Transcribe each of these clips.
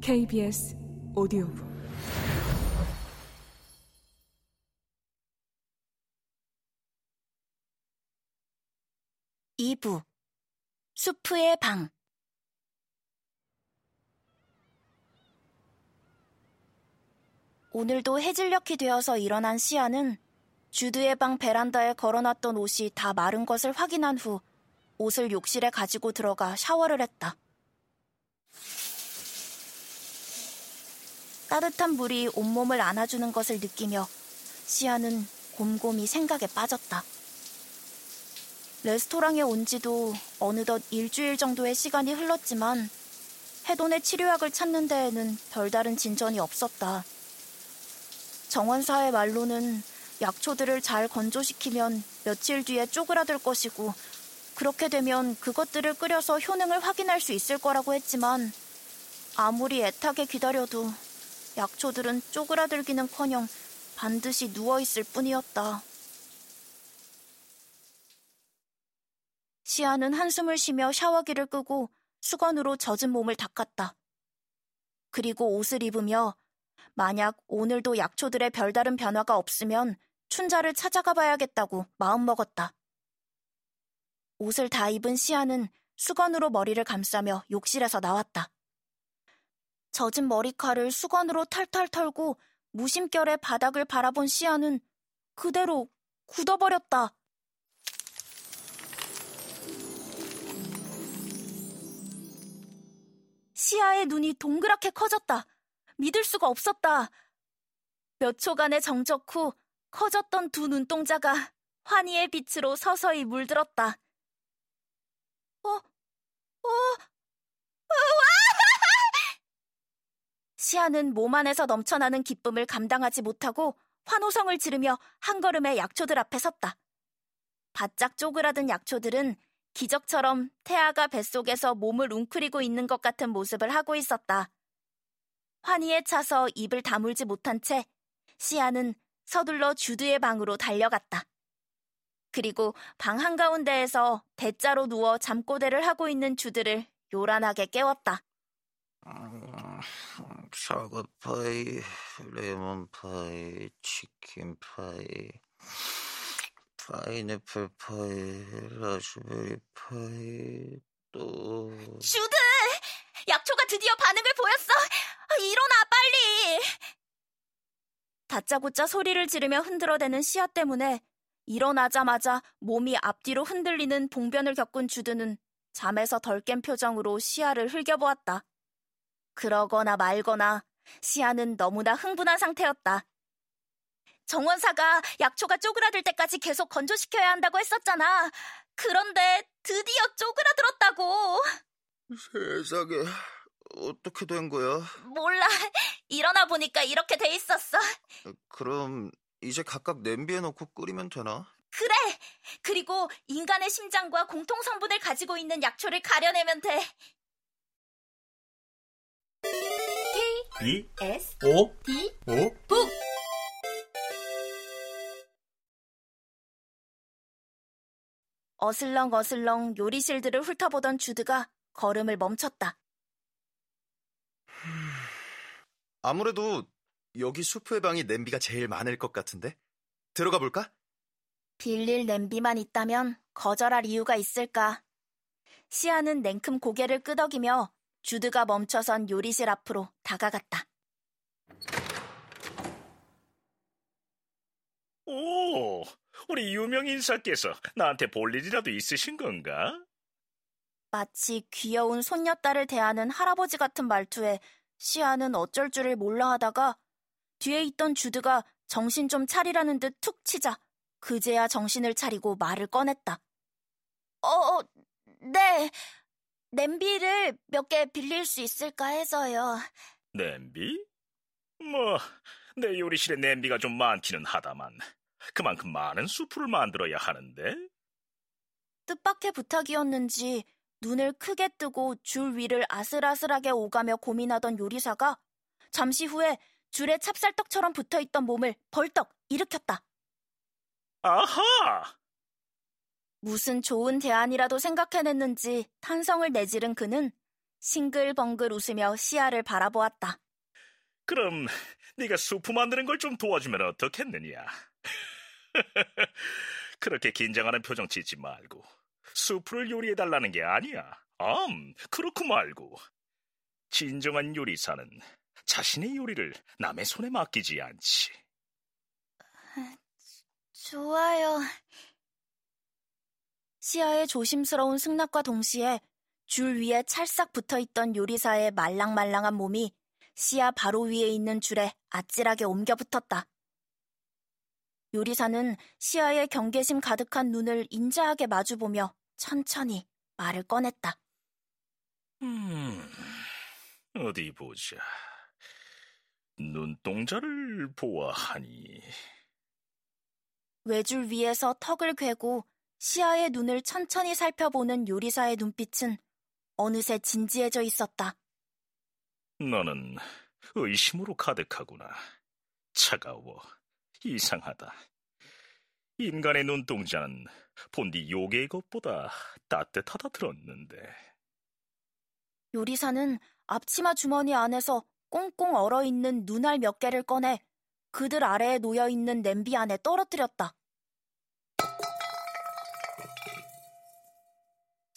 KBS 오디오북. 이부. 수프의 방. 오늘도 해질녘이 되어서 일어난 시아는 주드의 방 베란다에 걸어놨던 옷이 다 마른 것을 확인한 후 옷을 욕실에 가지고 들어가 샤워를 했다. 따뜻한 물이 온몸을 안아주는 것을 느끼며 시아는 곰곰이 생각에 빠졌다. 레스토랑에 온 지도 어느덧 일주일 정도의 시간이 흘렀지만 해돈의 치료약을 찾는 데에는 별다른 진전이 없었다. 정원사의 말로는 약초들을 잘 건조시키면 며칠 뒤에 쪼그라들 것이고 그렇게 되면 그것들을 끓여서 효능을 확인할 수 있을 거라고 했지만 아무리 애타게 기다려도 약초들은 쪼그라들기는커녕 반드시 누워있을 뿐이었다. 시아는 한숨을 쉬며 샤워기를 끄고 수건으로 젖은 몸을 닦았다. 그리고 옷을 입으며 만약 오늘도 약초들의 별다른 변화가 없으면 춘자를 찾아가 봐야겠다고 마음먹었다. 옷을 다 입은 시아는 수건으로 머리를 감싸며 욕실에서 나왔다. 젖은 머리칼을 수건으로 탈탈 털고 무심결에 바닥을 바라본 시아는 그대로 굳어버렸다. 시아의 눈이 동그랗게 커졌다. 믿을 수가 없었다. 몇 초간의 정적 후 커졌던 두 눈동자가 환희의 빛으로 서서히 물들었다. 어, 어, 와! 시아는 몸 안에서 넘쳐나는 기쁨을 감당하지 못하고 환호성을 지르며 한 걸음에 약초들 앞에 섰다. 바짝 쪼그라든 약초들은 기적처럼 태아가 뱃속에서 몸을 웅크리고 있는 것 같은 모습을 하고 있었다. 환희에 차서 입을 다물지 못한 채 시아는 서둘러 주드의 방으로 달려갔다. 그리고 방 한가운데에서 대자로 누워 잠꼬대를 하고 있는 주드를 요란하게 깨웠다. 음, 사과파이, 레몬파이, 치킨파이, 파인애플 파이, 라즈베리 파이, 또... 주드! 약초가 드디어 반응을 보였어! 일어나, 빨리! 다짜고짜 소리를 지르며 흔들어대는 시야 때문에 일어나자마자 몸이 앞뒤로 흔들리는 봉변을 겪은 주드는 잠에서 덜 깬 표정으로 시야를 흘겨보았다. 그러거나 말거나 시아는 너무나 흥분한 상태였다. 정원사가 약초가 쪼그라들 때까지 계속 건조시켜야 한다고 했었잖아. 그런데 드디어 쪼그라들었다고. 세상에, 어떻게 된 거야? 몰라. 일어나 보니까 이렇게 돼 있었어. 그럼 이제 각각 냄비에 넣고 끓이면 되나? 그래! 그리고 인간의 심장과 공통 성분을 가지고 있는 약초를 가려내면 돼. K B S O D O 북 어슬렁 어슬렁 요리실들을 훑어보던 주드가 걸음을 멈췄다. 아무래도 여기 수프의 방이 냄비가 제일 많을 것 같은데? 들어가 볼까? 빌릴 냄비만 있다면 거절할 이유가 있을까? 시아는 냉큼 고개를 끄덕이며 주드가 멈춰선 요리실 앞으로 다가갔다. 오, 우리 유명 인사께서 나한테 볼 일이라도 있으신 건가? 마치 귀여운 손녀딸을 대하는 할아버지 같은 말투에 시아는 어쩔 줄을 몰라 하다가 뒤에 있던 주드가 정신 좀 차리라는 듯 툭 치자 그제야 정신을 차리고 말을 꺼냈다. 어, 어, 네. 냄비를 몇 개 빌릴 수 있을까 해서요. 냄비? 뭐, 내 요리실에 냄비가 좀 많기는 하다만 그만큼 많은 수프를 만들어야 하는데 뜻밖의 부탁이었는지 눈을 크게 뜨고 줄 위를 아슬아슬하게 오가며 고민하던 요리사가 잠시 후에 줄에 찹쌀떡처럼 붙어 있던 몸을 벌떡 일으켰다. 아하! 무슨 좋은 대안이라도 생각해냈는지 탄성을 내지른 그는 싱글벙글 웃으며 시아를 바라보았다. 그럼 네가 수프 만드는 걸 좀 도와주면 어떻겠느냐? 그렇게 긴장하는 표정 짓지 말고 수프를 요리해달라는 게 아니야. 암, 그렇고 말고. 진정한 요리사는 자신의 요리를 남의 손에 맡기지 않지. 좋아요. 시아의 조심스러운 승낙과 동시에 줄 위에 찰싹 붙어 있던 요리사의 말랑말랑한 몸이 시야 바로 위에 있는 줄에 아찔하게 옮겨 붙었다. 요리사는 시아의 경계심 가득한 눈을 인자하게 마주보며 천천히 말을 꺼냈다. 음, 어디 보자. 눈동자를 보아하니. 외줄 위에서 턱을 괴고 시아의 눈을 천천히 살펴보는 요리사의 눈빛은 어느새 진지해져 있었다. 너는 의심으로 가득하구나. 차가워. 이상하다. 인간의 눈동자는 본디 요괴의 것보다 따뜻하다 들었는데. 요리사는 앞치마 주머니 안에서 꽁꽁 얼어 있는 눈알 몇 개를 꺼내 그들 아래에 놓여 있는 냄비 안에 떨어뜨렸다.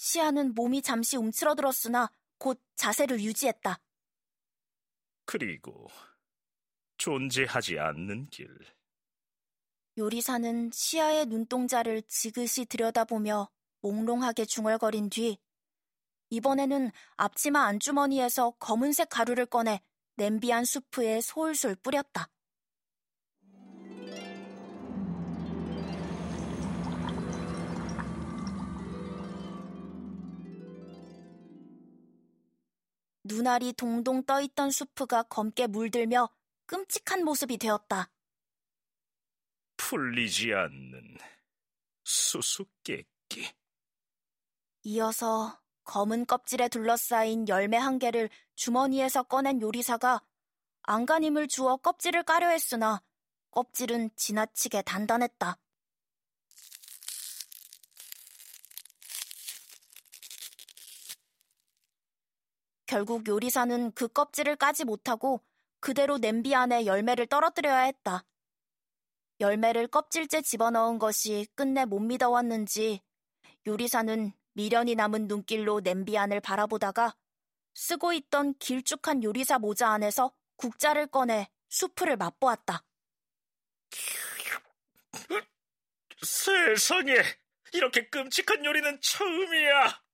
시아는 몸이 잠시 움츠러들었으나 곧 자세를 유지했다. 그리고 존재하지 않는 길. 요리사는 시아의 눈동자를 지그시 들여다보며 몽롱하게 중얼거린 뒤 이번에는 앞치마 안주머니에서 검은색 가루를 꺼내 냄비 안 수프에 솔솔 뿌렸다. 눈알이 동동 떠있던 수프가 검게 물들며 끔찍한 모습이 되었다. 풀리지 않는 수수께끼. 이어서 검은 껍질에 둘러싸인 열매 한 개를 주머니에서 꺼낸 요리사가 안간힘을 주어 껍질을 까려 했으나 껍질은 지나치게 단단했다. 결국 요리사는 그 껍질을 까지 못하고 그대로 냄비 안에 열매를 떨어뜨려야 했다. 열매를 껍질째 집어넣은 것이 끝내 못 믿어왔는지 요리사는 미련이 남은 눈길로 냄비 안을 바라보다가 쓰고 있던 길쭉한 요리사 모자 안에서 국자를 꺼내 수프를 맛보았다. 세상에 이렇게 끔찍한 요리는 처음이야.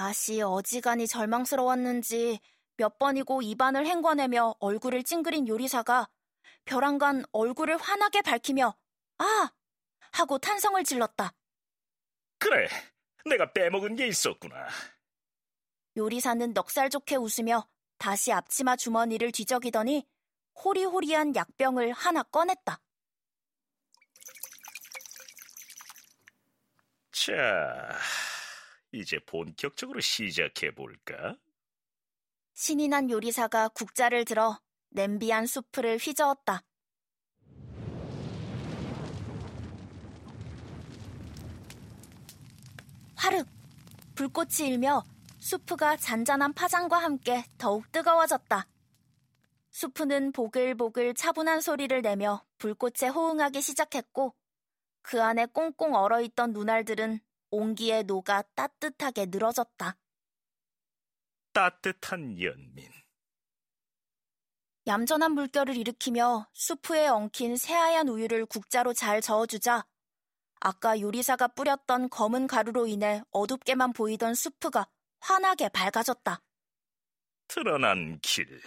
맛이 어지간히 절망스러웠는지 몇 번이고 입안을 헹궈내며 얼굴을 찡그린 요리사가 벼랑간 얼굴을 환하게 밝히며 아! 하고 탄성을 질렀다. 그래, 내가 빼먹은 게 있었구나. 요리사는 넉살 좋게 웃으며 다시 앞치마 주머니를 뒤적이더니 호리호리한 약병을 하나 꺼냈다. 자, 이제 본격적으로 시작해 볼까? 신이 난 요리사가 국자를 들어 냄비 안 수프를 휘저었다. 화륵! 불꽃이 일며 수프가 잔잔한 파장과 함께 더욱 뜨거워졌다. 수프는 보글보글 차분한 소리를 내며 불꽃에 호응하기 시작했고 그 안에 꽁꽁 얼어있던 눈알들은 온기에 녹아 따뜻하게 늘어졌다. 따뜻한 연민. 얌전한 물결을 일으키며 수프에 엉킨 새하얀 우유를 국자로 잘 저어주자 아까 요리사가 뿌렸던 검은 가루로 인해 어둡게만 보이던 수프가 환하게 밝아졌다. 드러난 길.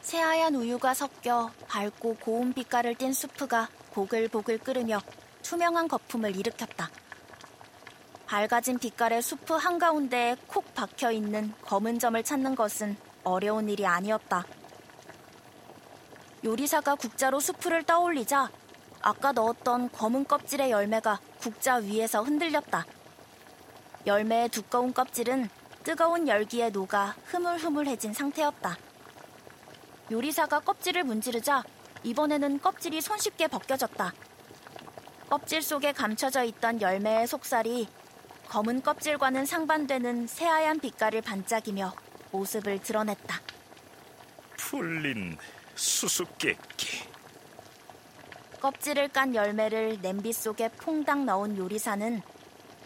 새하얀 우유가 섞여 밝고 고운 빛깔을 띤 수프가 보글보글 끓으며 투명한 거품을 일으켰다. 밝아진 빛깔의 수프 한가운데에 콕 박혀 있는 검은 점을 찾는 것은 어려운 일이 아니었다. 요리사가 국자로 수프를 떠올리자 아까 넣었던 검은 껍질의 열매가 국자 위에서 흔들렸다. 열매의 두꺼운 껍질은 뜨거운 열기에 녹아 흐물흐물해진 상태였다. 요리사가 껍질을 문지르자 이번에는 껍질이 손쉽게 벗겨졌다. 껍질 속에 감춰져 있던 열매의 속살이 검은 껍질과는 상반되는 새하얀 빛깔을 반짝이며 모습을 드러냈다. 풀린 수수께끼. 껍질을 깐 열매를 냄비 속에 퐁당 넣은 요리사는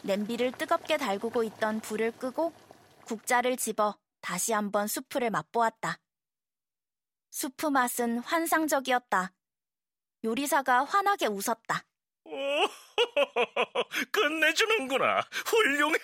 냄비를 뜨겁게 달구고 있던 불을 끄고 국자를 집어 다시 한번 수프를 맛보았다. 수프 맛은 환상적이었다. 요리사가 환하게 웃었다. 오, 끝내주는구나. 훌륭해.